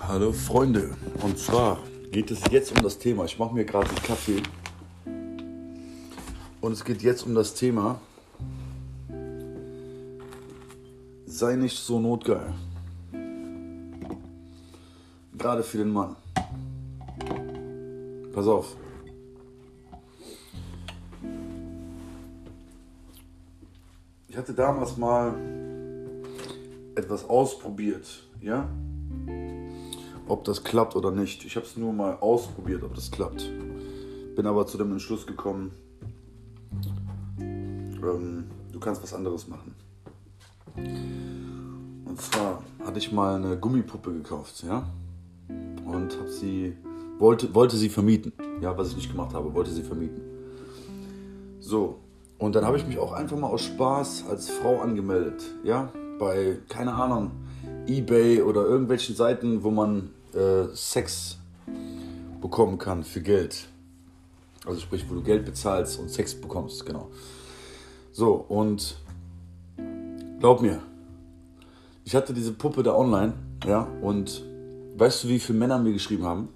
Hallo Freunde, und zwar geht es jetzt um das Thema. Ich mache mir gerade einen Kaffee. Und es geht jetzt um das Thema. Sei nicht so notgeil. Gerade für den Mann. Pass auf. Ich hatte damals mal etwas ausprobiert, ja? Ob das klappt oder nicht. Ich habe es nur mal ausprobiert, ob das klappt. Bin aber zu dem Entschluss gekommen, ähm, du kannst was anderes machen. Und zwar hatte ich mal eine Gummipuppe gekauft, ja? Und habe sie wollte, wollte sie vermieten. Ja, was ich nicht gemacht habe, wollte sie vermieten. So, und dann habe ich mich auch einfach mal aus Spaß als Frau angemeldet. Ja, bei, keine Ahnung, eBay oder irgendwelchen Seiten, wo man äh, Sex bekommen kann für Geld. Also sprich, wo du Geld bezahlst und Sex bekommst, genau. So, und glaub mir, ich hatte diese Puppe da online, ja, und weißt du, wie viele Männer mir geschrieben haben?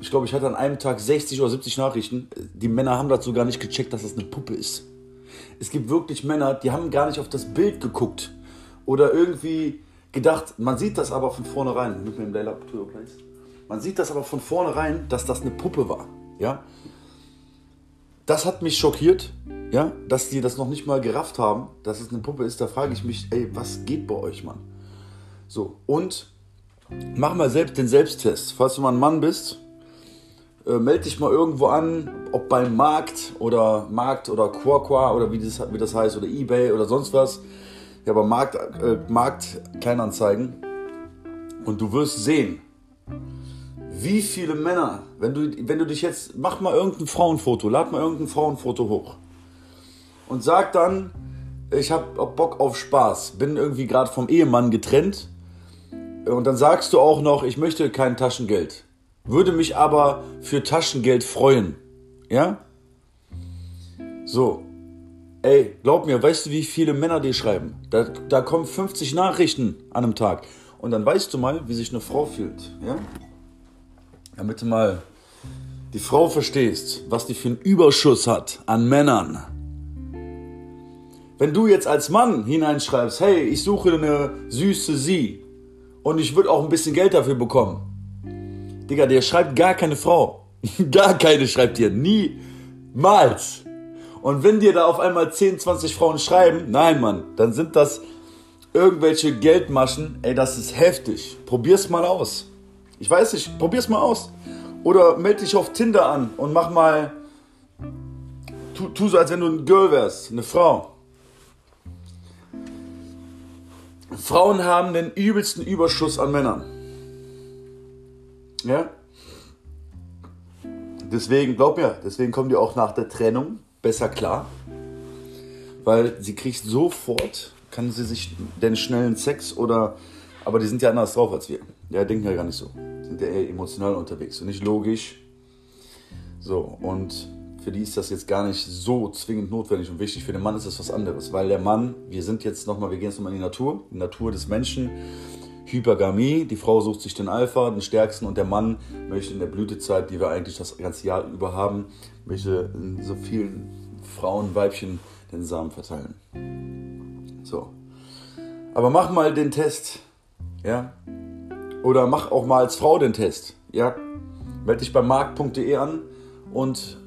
Ich glaube, ich hatte an einem Tag 60 oder 70 Nachrichten. Die Männer haben dazu gar nicht gecheckt, dass das eine Puppe ist. Es gibt wirklich Männer, die haben gar nicht auf das Bild geguckt oder irgendwie gedacht, man sieht das aber von vornherein. Man sieht das aber von vornherein, dass das eine Puppe war. Ja? Das hat mich schockiert, ja? dass die das noch nicht mal gerafft haben, dass es eine Puppe ist. Da frage ich mich, ey, was geht bei euch, Mann? So, und mach mal selbst den Selbsttest. Falls du mal ein Mann bist, äh, melde dich mal irgendwo an, ob beim Markt oder Markt oder Quaqua oder wie das, wie das heißt oder Ebay oder sonst was. Ja, aber Markt, äh, Markt Kleinanzeigen. Und du wirst sehen, wie viele Männer, wenn du, wenn du dich jetzt, mach mal irgendein Frauenfoto, lad mal irgendein Frauenfoto hoch und sag dann, ich habe Bock auf Spaß, bin irgendwie gerade vom Ehemann getrennt und dann sagst du auch noch, ich möchte kein Taschengeld würde mich aber für Taschengeld freuen. Ja? So. Ey, glaub mir, weißt du, wie viele Männer dir schreiben? Da, da kommen 50 Nachrichten an einem Tag. Und dann weißt du mal, wie sich eine Frau fühlt. Ja? Damit du mal die Frau verstehst, was die für einen Überschuss hat an Männern. Wenn du jetzt als Mann hineinschreibst, hey, ich suche eine süße Sie und ich würde auch ein bisschen Geld dafür bekommen, Digga, der schreibt gar keine Frau. gar keine schreibt dir. Niemals. Und wenn dir da auf einmal 10, 20 Frauen schreiben, nein, Mann, dann sind das irgendwelche Geldmaschen. Ey, das ist heftig. Probier's mal aus. Ich weiß nicht, probier's mal aus. Oder melde dich auf Tinder an und mach mal. Tu, tu so, als wenn du ein Girl wärst, eine Frau. Frauen haben den übelsten Überschuss an Männern. Ja? Deswegen, glaub mir, deswegen kommen die auch nach der Trennung besser klar. Weil sie kriegt sofort, kann sie sich den schnellen Sex oder. Aber die sind ja anders drauf als wir. Ja, denken ja gar nicht so. Sind ja eher emotional unterwegs und nicht logisch. So, und für die ist das jetzt gar nicht so zwingend notwendig und wichtig. Für den Mann ist das was anderes, weil der Mann, wir sind jetzt nochmal, wir gehen jetzt nochmal in die Natur, die Natur des Menschen Hypergamie. Die Frau sucht sich den Alpha, den stärksten, und der Mann möchte in der Blütezeit, die wir eigentlich das ganze Jahr über haben, möchte in so vielen Frauen, Weibchen den Samen verteilen. So. Aber mach mal den Test. Ja? Oder mach auch mal als Frau den Test. Ja? Melde dich bei markt.de an und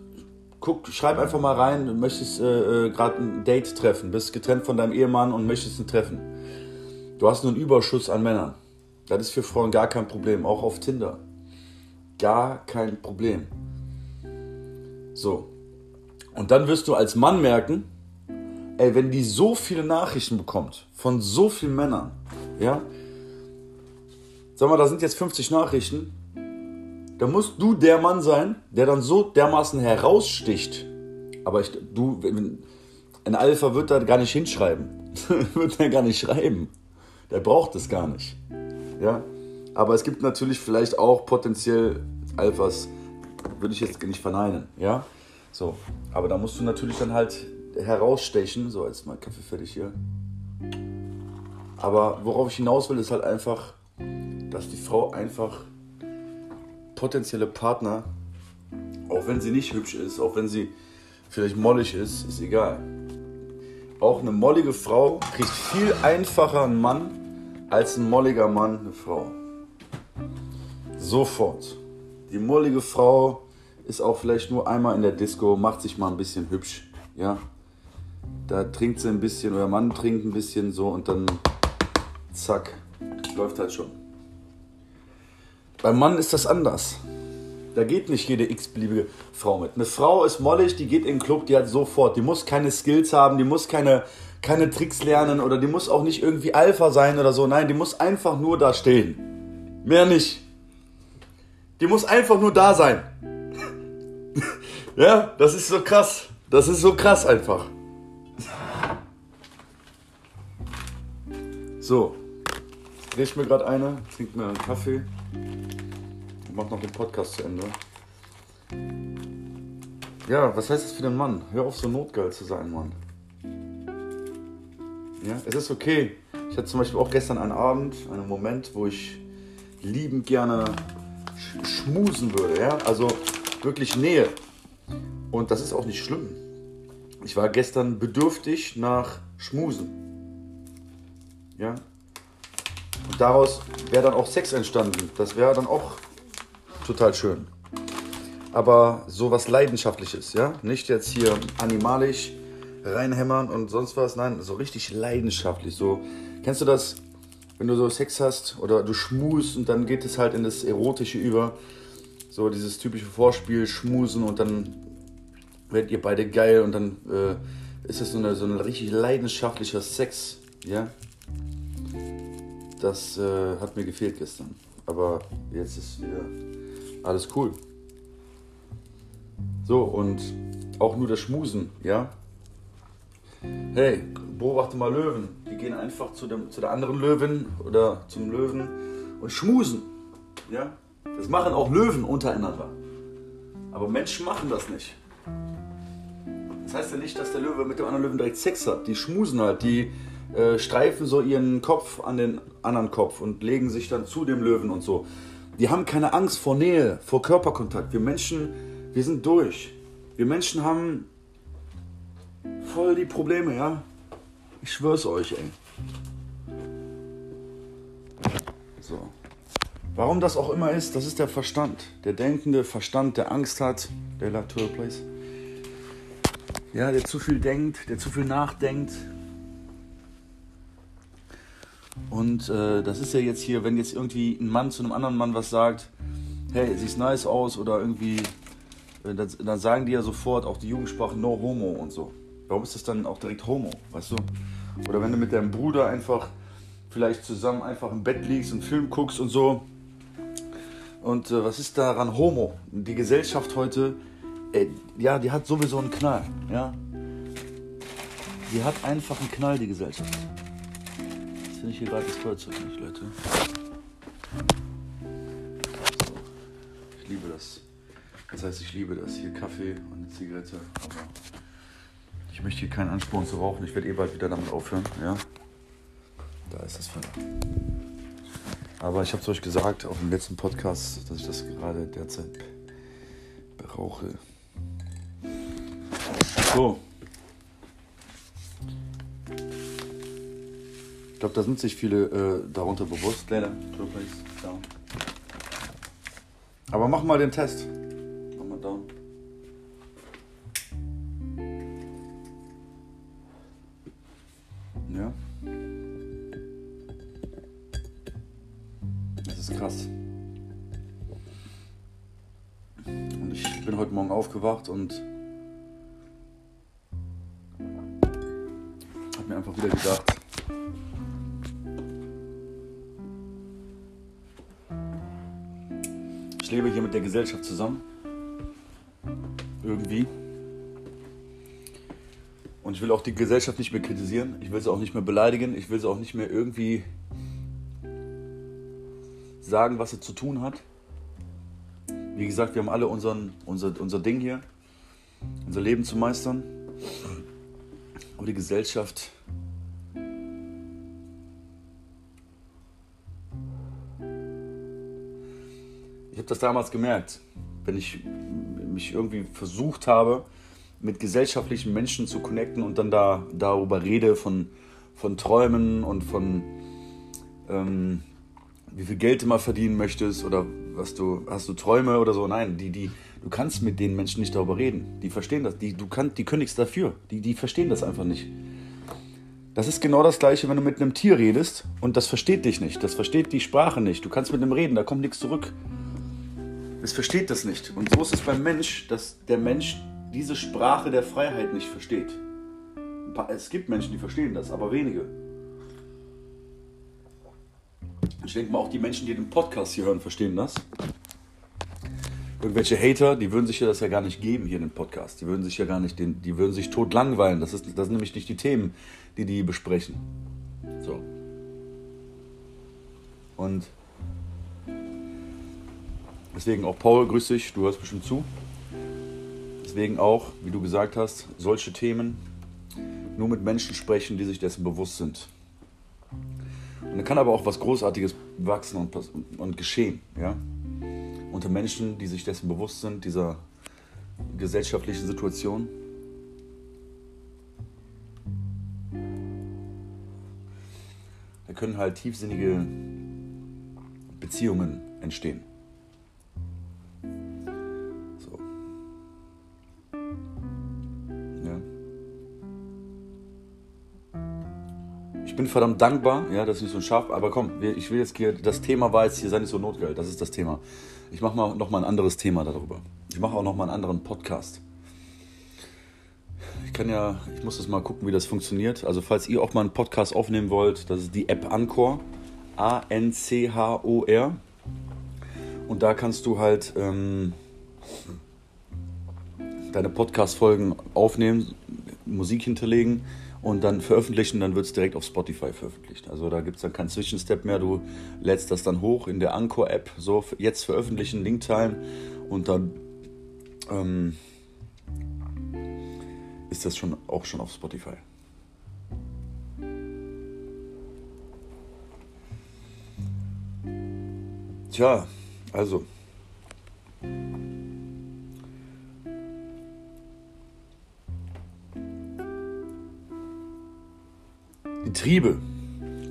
guck, schreib einfach mal rein, du möchtest äh, äh gerade ein Date treffen, bist getrennt von deinem Ehemann und möchtest ein Treffen. Du hast nur einen Überschuss an Männern. Das ist für Frauen gar kein Problem, auch auf Tinder. Gar kein Problem. So. Und dann wirst du als Mann merken, ey, wenn die so viele Nachrichten bekommt von so vielen Männern, ja, sag mal, da sind jetzt 50 Nachrichten, da musst du der Mann sein, der dann so dermaßen heraussticht. Aber ich, du, ein Alpha wird da gar nicht hinschreiben. wird er gar nicht schreiben. Der braucht es gar nicht. Ja? Aber es gibt natürlich vielleicht auch potenziell Alphas, würde ich jetzt nicht verneinen. Ja? So. Aber da musst du natürlich dann halt herausstechen. So, jetzt mal Kaffee fertig hier. Aber worauf ich hinaus will, ist halt einfach, dass die Frau einfach potenzielle Partner, auch wenn sie nicht hübsch ist, auch wenn sie vielleicht mollig ist, ist egal. Auch eine mollige Frau kriegt viel einfacher einen Mann als ein molliger Mann eine Frau. Sofort. Die mollige Frau ist auch vielleicht nur einmal in der Disco, macht sich mal ein bisschen hübsch, ja. Da trinkt sie ein bisschen oder Mann trinkt ein bisschen so und dann zack, läuft halt schon. Beim Mann ist das anders. Da geht nicht jede x-beliebige Frau mit. Eine Frau ist mollig, die geht in den Club, die hat sofort, die muss keine Skills haben, die muss keine, keine Tricks lernen oder die muss auch nicht irgendwie Alpha sein oder so. Nein, die muss einfach nur da stehen. Mehr nicht. Die muss einfach nur da sein. ja, das ist so krass. Das ist so krass einfach. So, jetzt drehe ich mir gerade eine, trinke mir einen Kaffee und mache noch den Podcast zu Ende. Ja, was heißt das für den Mann? Hör auf, so notgeil zu sein, Mann. Ja, es ist okay. Ich hatte zum Beispiel auch gestern einen Abend, einen Moment, wo ich liebend gerne sch schmusen würde. Ja? Also wirklich Nähe. Und das ist auch nicht schlimm. Ich war gestern bedürftig nach Schmusen. Ja? Und daraus wäre dann auch Sex entstanden. Das wäre dann auch total schön. Aber sowas Leidenschaftliches, ja? Nicht jetzt hier animalisch reinhämmern und sonst was. Nein, so richtig leidenschaftlich. So, kennst du das, wenn du so Sex hast oder du schmusst und dann geht es halt in das Erotische über? So dieses typische Vorspiel, schmusen und dann werdet ihr beide geil und dann äh, ist es so, so ein richtig leidenschaftlicher Sex, ja? Das äh, hat mir gefehlt gestern. Aber jetzt ist wieder alles cool. So, und auch nur das Schmusen, ja? Hey, beobachte mal Löwen. Die gehen einfach zu, dem, zu der anderen Löwin oder zum Löwen und schmusen. Ja? Das machen auch Löwen untereinander. Aber Menschen machen das nicht. Das heißt ja nicht, dass der Löwe mit dem anderen Löwen direkt Sex hat. Die schmusen halt, die äh, streifen so ihren Kopf an den anderen Kopf und legen sich dann zu dem Löwen und so. Die haben keine Angst vor Nähe, vor Körperkontakt. Wir Menschen, wir sind durch. Wir Menschen haben voll die Probleme, ja? Ich schwör's euch, ey. So. Warum das auch immer ist, das ist der Verstand. Der denkende Verstand, der Angst hat, der Latour Place. Ja, der zu viel denkt, der zu viel nachdenkt, und äh, das ist ja jetzt hier, wenn jetzt irgendwie ein Mann zu einem anderen Mann was sagt, hey, siehst nice aus oder irgendwie, äh, dann, dann, sagen die ja sofort auch die Jugendsprache no homo und so. Warum ist das dann auch direkt homo, weißt du? Oder wenn du mit deinem Bruder einfach vielleicht zusammen einfach im Bett liegst und Film guckst und so. Und äh, was ist daran homo? Die Gesellschaft heute, äh, ja, die hat sowieso einen Knall, ja. Die hat einfach einen Knall, die Gesellschaft finde ich hier gerade das Feuerzeug nicht, Leute. So. Ich liebe das. Das heißt, ich liebe das. Hier Kaffee und eine Zigarette. Aber ich möchte hier keinen Ansporn zu rauchen. Ich werde eh bald wieder damit aufhören. Ja? Da ist das Feuer. Aber ich habe es euch gesagt, auf dem letzten Podcast, dass ich das gerade derzeit berauche. So. glaube, da sind sich viele äh, darunter bewusst. Leider. Aber mach mal den Test. Krass. Und ich bin heute Morgen aufgewacht und habe mir einfach wieder gedacht, ich lebe hier mit der Gesellschaft zusammen. Irgendwie. Und ich will auch die Gesellschaft nicht mehr kritisieren. Ich will sie auch nicht mehr beleidigen. Ich will sie auch nicht mehr irgendwie sagen, was sie zu tun hat. Wie gesagt, wir haben alle unseren, unser, unser Ding hier, unser Leben zu meistern. Aber die habe das damals gemerkt, wenn ich mich irgendwie versucht habe, mit gesellschaftlichen Menschen zu connecten und dann da darüber rede von, von Träumen und von ähm, wie viel Geld du mal verdienen möchtest oder was du hast du Träume oder so. Nein, die, die, du kannst mit den Menschen nicht darüber reden. Die verstehen das. Die, du kann, die können nichts dafür. Die, die verstehen das einfach nicht. Das ist genau das gleiche, wenn du mit einem Tier redest und das versteht dich nicht. Das versteht die Sprache nicht. Du kannst mit einem reden, da kommt nichts zurück. Es versteht das nicht. Und so ist es beim Mensch, dass der Mensch diese Sprache der Freiheit nicht versteht. Es gibt Menschen, die verstehen das, aber wenige. Ich denke mal, auch die Menschen, die den Podcast hier hören, verstehen das. Irgendwelche Hater, die würden sich ja das ja gar nicht geben hier in den Podcast. Die würden sich ja gar nicht, den, die würden sich tot langweilen. Das, ist, das sind nämlich nicht die Themen, die die besprechen. So. Und deswegen auch Paul, grüß dich, du hörst bestimmt zu. Deswegen auch, wie du gesagt hast, solche Themen nur mit Menschen sprechen, die sich dessen bewusst sind. Und dann kann aber auch was Großartiges wachsen und, und geschehen, ja. Unter Menschen, die sich dessen bewusst sind, dieser gesellschaftlichen Situation. Da können halt tiefsinnige Beziehungen entstehen. Bin verdammt dankbar, ja, dass ich so scharf, aber komm, ich will jetzt hier, das Thema war jetzt hier, sei nicht so notgeil, das ist das Thema. Ich mache mal noch mal ein anderes Thema darüber. Ich mache auch noch mal einen anderen Podcast. Ich kann ja, ich muss das mal gucken, wie das funktioniert. Also falls ihr auch mal einen Podcast aufnehmen wollt, das ist die App Anchor, A-N-C-H-O-R. Und da kannst du halt ähm, deine Podcast-Folgen aufnehmen, Musik hinterlegen und dann veröffentlichen, dann wird es direkt auf Spotify veröffentlicht. Also da gibt es dann keinen Zwischenstep mehr. Du lädst das dann hoch in der Anchor-App, so jetzt veröffentlichen, Link teilen und dann ähm, ist das schon auch schon auf Spotify. Tja, also die Triebe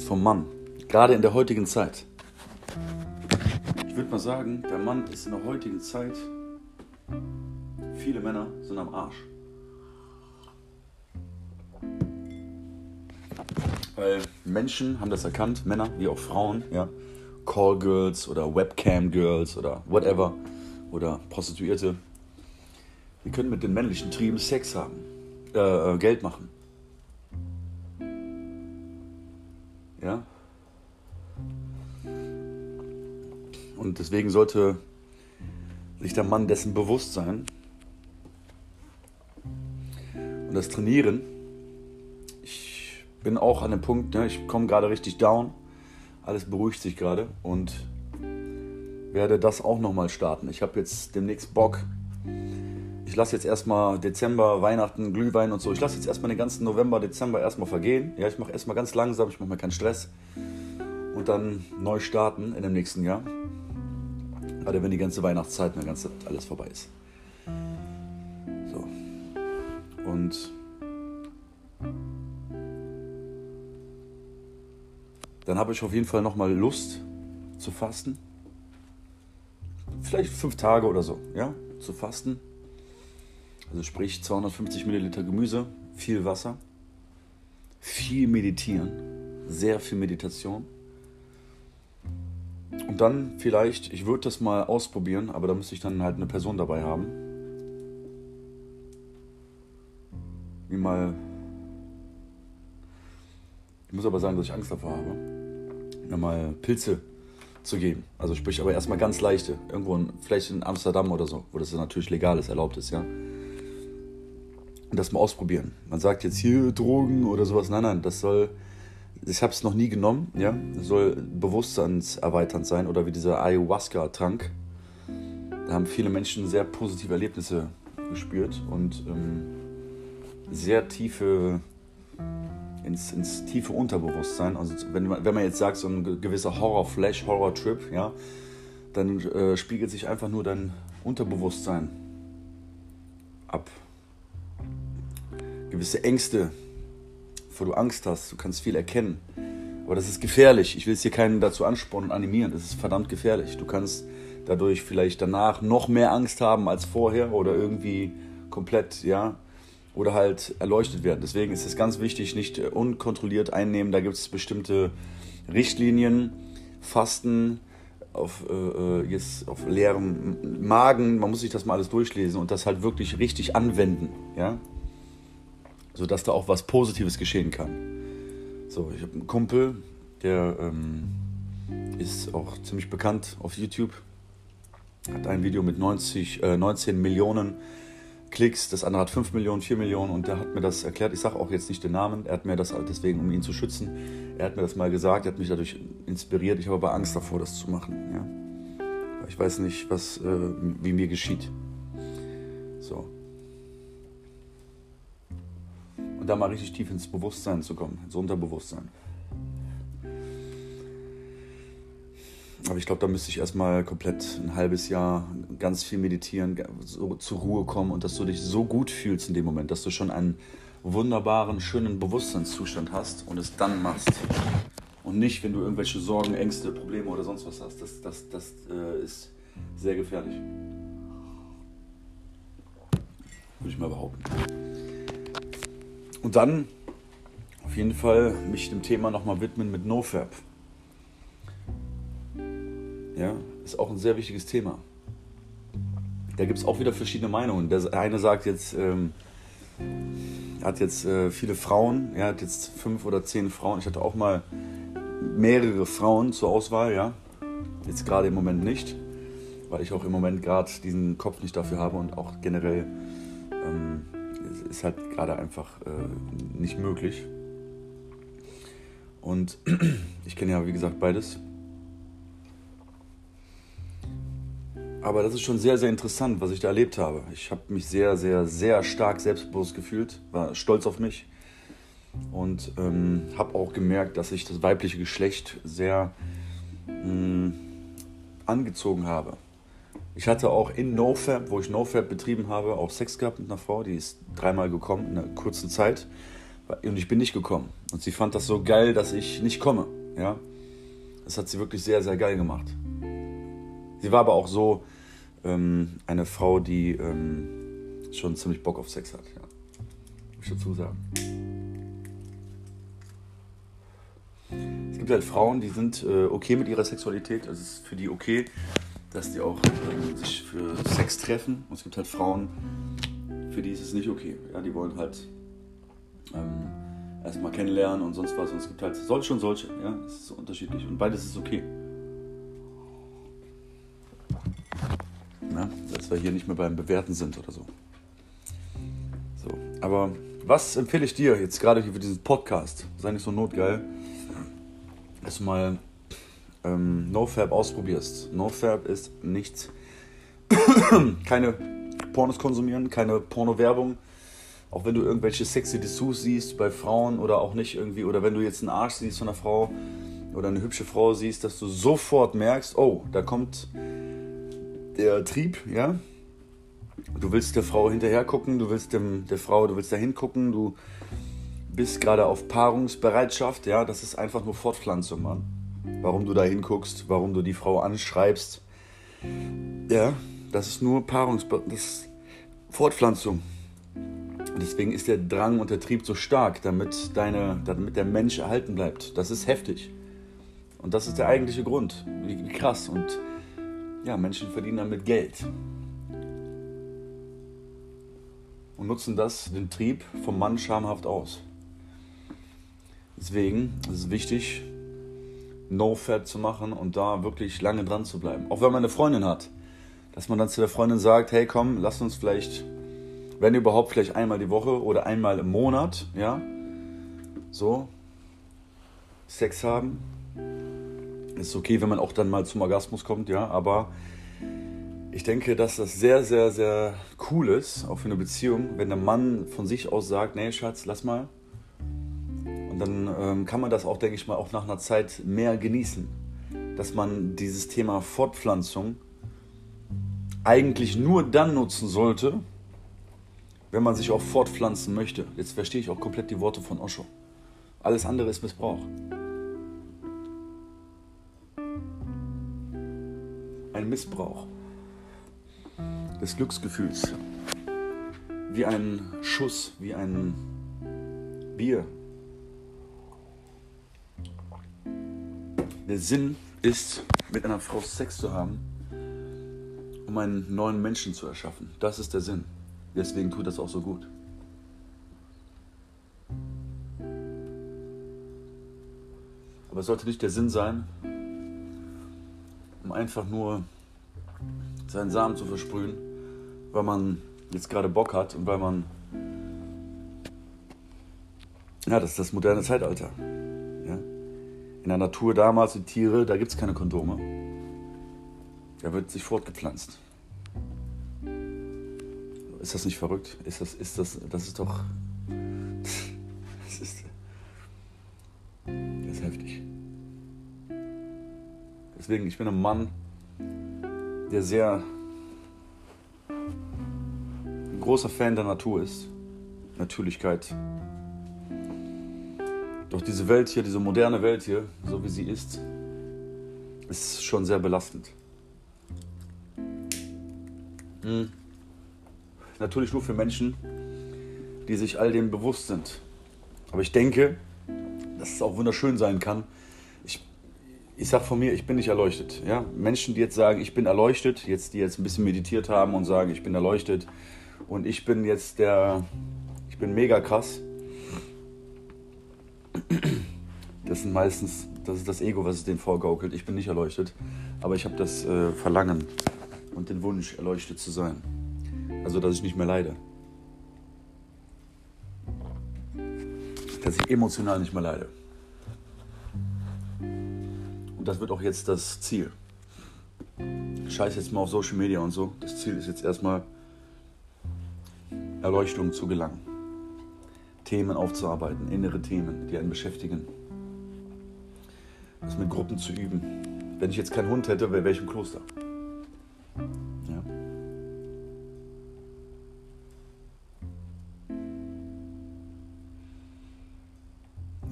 vom Mann, gerade in der heutigen Zeit. Ich würde mal sagen, der Mann ist in der heutigen Zeit, viele Männer sind am Arsch. Weil Menschen haben das erkannt, Männer wie auch Frauen, ja, Call Girls oder Webcam Girls oder whatever oder Prostituierte, die können mit den männlichen Trieben Sex haben, äh, Geld machen. Ja? Und deswegen sollte sich der Mann dessen bewusst sein. Und das Trainieren. Ich bin auch an dem Punkt, ne, ich komme gerade richtig down. Alles beruhigt sich gerade und werde das auch nochmal starten. Ich habe jetzt demnächst Bock, ich lasse jetzt erstmal Dezember, Weihnachten, Glühwein und so. Ich lasse jetzt erstmal den ganzen November, Dezember erstmal vergehen. Ja, ich mache erstmal ganz langsam, ich mache mir keinen Stress. Und dann neu starten in dem nächsten Jahr. Gerade wenn die ganze Weihnachtszeit und ganze alles vorbei ist. So. Und dann habe ich auf jeden Fall nochmal Lust zu fasten. Vielleicht fünf Tage oder so, ja, zu fasten also sprich 250 Milliliter Gemüse, viel Wasser, viel meditieren, sehr viel Meditation. Und dann vielleicht, ich würde das mal ausprobieren, aber da müsste ich dann halt eine Person dabei haben. Wie mal. Ich muss aber sagen, dass ich Angst davor habe, mir mal Pilze zu geben. Also sprich aber erstmal ganz leichte. Irgendwo, in, vielleicht in Amsterdam oder so, wo das natürlich legal ist, erlaubt ist, ja das mal ausprobieren. Man sagt jetzt hier Drogen oder sowas. Nein, nein, das soll. Ich habe es noch nie genommen, ja. Das soll bewusstseinserweiternd sein oder wie dieser Ayahuasca-Trank. Da haben viele Menschen sehr positive Erlebnisse gespürt und ähm, sehr tiefe ins, ins tiefe Unterbewusstsein. Also wenn man, wenn man jetzt sagt, so ein gewisser Horror-Flash, Horror-Trip, ja, dann äh, spiegelt sich einfach nur dein Unterbewusstsein ab. Gewisse Ängste, bevor du Angst hast, du kannst viel erkennen. Aber das ist gefährlich. Ich will es hier keinen dazu anspornen und animieren. Das ist verdammt gefährlich. Du kannst dadurch vielleicht danach noch mehr Angst haben als vorher oder irgendwie komplett, ja, oder halt erleuchtet werden. Deswegen ist es ganz wichtig, nicht unkontrolliert einnehmen. Da gibt es bestimmte Richtlinien, Fasten, auf, äh, äh, jetzt auf leerem Magen, man muss sich das mal alles durchlesen und das halt wirklich richtig anwenden, ja, sodass da auch was Positives geschehen kann. So, ich habe einen Kumpel, der ähm, ist auch ziemlich bekannt auf YouTube, hat ein Video mit 90, äh, 19 Millionen Klicks, das andere hat 5 Millionen, 4 Millionen und der hat mir das erklärt. Ich sage auch jetzt nicht den Namen, er hat mir das deswegen, um ihn zu schützen, er hat mir das mal gesagt, er hat mich dadurch inspiriert. Ich habe aber Angst davor, das zu machen. Ja? Ich weiß nicht, was, äh, wie mir geschieht. So. Und da mal richtig tief ins Bewusstsein zu kommen, ins Unterbewusstsein. Aber ich glaube, da müsste ich erstmal komplett ein halbes Jahr ganz viel meditieren, so zur Ruhe kommen und dass du dich so gut fühlst in dem Moment, dass du schon einen wunderbaren, schönen Bewusstseinszustand hast und es dann machst. Und nicht, wenn du irgendwelche Sorgen, Ängste, Probleme oder sonst was hast. Das, das, das äh, ist sehr gefährlich. Würde ich mal behaupten. Und dann auf jeden Fall mich dem Thema nochmal widmen mit NoFab. Ja, ist auch ein sehr wichtiges Thema. Da gibt es auch wieder verschiedene Meinungen. Der eine sagt jetzt, ähm, hat jetzt äh, viele Frauen, er hat jetzt fünf oder zehn Frauen. Ich hatte auch mal mehrere Frauen zur Auswahl, ja. Jetzt gerade im Moment nicht, weil ich auch im Moment gerade diesen Kopf nicht dafür habe und auch generell ähm, ist halt gerade einfach äh, nicht möglich. Und ich kenne ja, wie gesagt, beides. Aber das ist schon sehr, sehr interessant, was ich da erlebt habe. Ich habe mich sehr, sehr, sehr stark selbstbewusst gefühlt, war stolz auf mich und ähm, habe auch gemerkt, dass ich das weibliche Geschlecht sehr mh, hm, angezogen habe. Ich hatte auch in NoFab, wo ich NoFab betrieben habe, auch Sex gehabt mit einer Frau, die ist dreimal gekommen in einer kurzen Zeit und ich bin nicht gekommen. Und sie fand das so geil, dass ich nicht komme. Ja? Das hat sie wirklich sehr, sehr geil gemacht. Sie war aber auch so ähm, eine Frau, die ähm, schon ziemlich Bock auf Sex hat. Ja. Muss ich dazu sagen. Es gibt halt Frauen, die sind äh, okay mit ihrer Sexualität. Also es ist für die okay, dass die auch sich für Sex treffen. Und es gibt halt Frauen, für die ist es nicht okay. Ja, die wollen halt ähm, erstmal kennenlernen und sonst was. Und es gibt halt solche und solche. Ja, es ist so unterschiedlich. Und beides ist okay. Ne? Dass wir hier nicht mehr beim Bewerten sind oder so. So, aber was empfehle ich dir jetzt gerade hier für diesen Podcast? Sei nicht so notgeil, dass du mal ähm, NoFab ausprobierst. NoFab ist nichts, keine Pornos konsumieren, keine Porno-Werbung. Auch wenn du irgendwelche sexy Dessous siehst bei Frauen oder auch nicht irgendwie, oder wenn du jetzt einen Arsch siehst von einer Frau oder eine hübsche Frau siehst, dass du sofort merkst, oh, da kommt der Trieb, ja. Du willst der Frau hinterher gucken, du willst dem, der Frau, du willst dahin gucken, du bist gerade auf Paarungsbereitschaft, ja. Das ist einfach nur Fortpflanzung, Mann. Warum du da hinguckst, warum du die Frau anschreibst. Ja, das ist nur Paarungsbereitschaft. Fortpflanzung. Deswegen ist der Drang und der Trieb so stark, damit, deine, damit der Mensch erhalten bleibt. Das ist heftig. Und das ist der eigentliche Grund. Wie krass. Und ja, Menschen verdienen damit Geld und nutzen das, den Trieb vom Mann schamhaft aus. Deswegen ist es wichtig, No-Fat zu machen und da wirklich lange dran zu bleiben. Auch wenn man eine Freundin hat, dass man dann zu der Freundin sagt, hey komm, lass uns vielleicht, wenn überhaupt, vielleicht einmal die Woche oder einmal im Monat, ja, so, Sex haben ist okay, wenn man auch dann mal zum Orgasmus kommt, ja, aber ich denke, dass das sehr, sehr, sehr cool ist, auch für eine Beziehung, wenn der Mann von sich aus sagt, nee, Schatz, lass mal. Dann ähm, kann man das auch, denke ich mal, auch nach einer Zeit mehr genießen. dass man dieses Thema Fortpflanzung eigentlich nur dann nutzen sollte, wenn man sich auch fortpflanzen möchte. Jetzt verstehe ich auch komplett die Worte von Osho. Alles andere ist Missbrauch. Ein Missbrauch des Glücksgefühls. Wie ein Schuss, wie ein Bier. Der Sinn ist, mit einer Frau Sex zu haben, um einen neuen Menschen zu erschaffen. Das ist der Sinn. Deswegen tut das auch so gut. Aber es sollte nicht der Sinn sein, um einfach nur seinen Samen zu versprühen, weil man jetzt gerade Bock hat und weil man. Ja, das ist das moderne Zeitalter. In der Natur damals, die Tiere, da gibt es keine Kondome. Da wird sich fortgepflanzt. Ist das nicht verrückt? Ist das, ist das, das ist doch. Das ist, das ist heftig. Deswegen, ich bin ein Mann, der sehr ein großer Fan der Natur ist. Natürlichkeit. Doch diese Welt hier, diese moderne Welt hier, so wie sie ist, ist schon sehr belastend. Hm. Natürlich nur für Menschen, die sich all dem bewusst sind. Aber ich denke, dass es auch wunderschön sein kann. Ich, ich sage von mir, ich bin nicht erleuchtet. Ja? Menschen, die jetzt sagen, ich bin erleuchtet, jetzt, die jetzt ein bisschen meditiert haben und sagen, ich bin erleuchtet und ich bin jetzt der, ich bin mega krass. Das sind meistens, das ist das Ego, was es denen vorgaukelt. Ich bin nicht erleuchtet, aber ich habe das äh, Verlangen und den Wunsch, erleuchtet zu sein. Also, dass ich nicht mehr leide. Dass ich emotional nicht mehr leide. Und das wird auch jetzt das Ziel. Scheiß jetzt mal auf Social Media und so. Das Ziel ist jetzt erstmal Erleuchtung zu gelangen. Themen aufzuarbeiten, innere Themen, die einen beschäftigen. Das mit Gruppen zu üben. Wenn ich jetzt keinen Hund hätte, wäre im Kloster. Ja.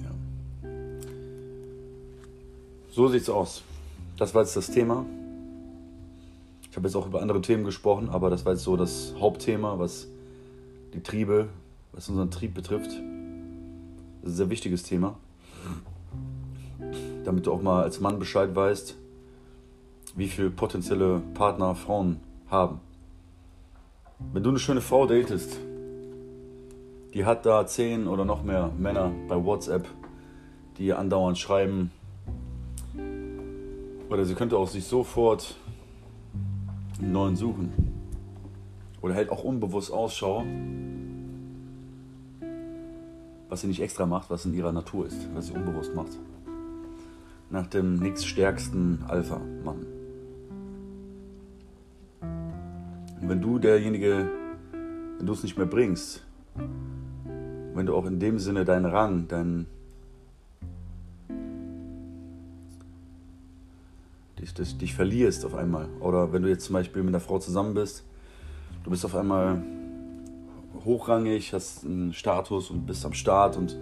ja. So sieht's aus. Das war jetzt das Thema. Ich habe jetzt auch über andere Themen gesprochen, aber das war jetzt so das Hauptthema, was die Triebe, was unseren Trieb betrifft. Das ist ein sehr wichtiges Thema. Damit du auch mal als Mann Bescheid weißt, wie viele potenzielle Partner Frauen haben. Wenn du eine schöne Frau datest, die hat da zehn oder noch mehr Männer bei WhatsApp, die ihr andauernd schreiben. Oder sie könnte auch sich sofort einen neuen suchen. Oder hält auch unbewusst Ausschau, was sie nicht extra macht, was in ihrer Natur ist, was sie unbewusst macht. Nach dem nächststärksten Alpha-Mann. Und wenn du derjenige, wenn du es nicht mehr bringst, wenn du auch in dem Sinne deinen Rang, dein dich, dich, dich verlierst auf einmal, oder wenn du jetzt zum Beispiel mit einer Frau zusammen bist, du bist auf einmal hochrangig, hast einen Status und bist am Start und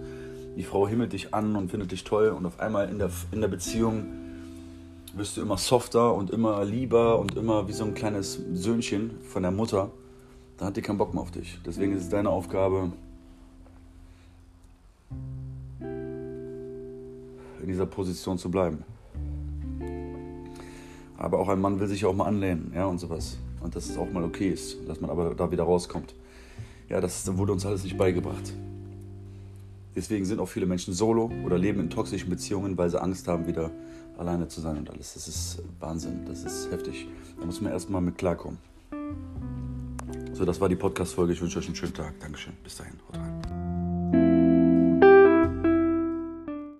die Frau himmelt dich an und findet dich toll und auf einmal in der, in der Beziehung wirst du immer softer und immer lieber und immer wie so ein kleines Söhnchen von der Mutter, dann hat die keinen Bock mehr auf dich. Deswegen ist es deine Aufgabe, in dieser Position zu bleiben. Aber auch ein Mann will sich auch mal anlehnen, ja, und sowas. Und dass es auch mal okay ist, dass man aber da wieder rauskommt. Ja, das wurde uns alles nicht beigebracht. Deswegen sind auch viele Menschen solo oder leben in toxischen Beziehungen, weil sie Angst haben, wieder alleine zu sein und alles. Das ist Wahnsinn, das ist heftig. Da muss man erstmal mit klarkommen. So, das war die Podcast-Folge. Ich wünsche euch einen schönen Tag. Dankeschön. Bis dahin. Haut rein.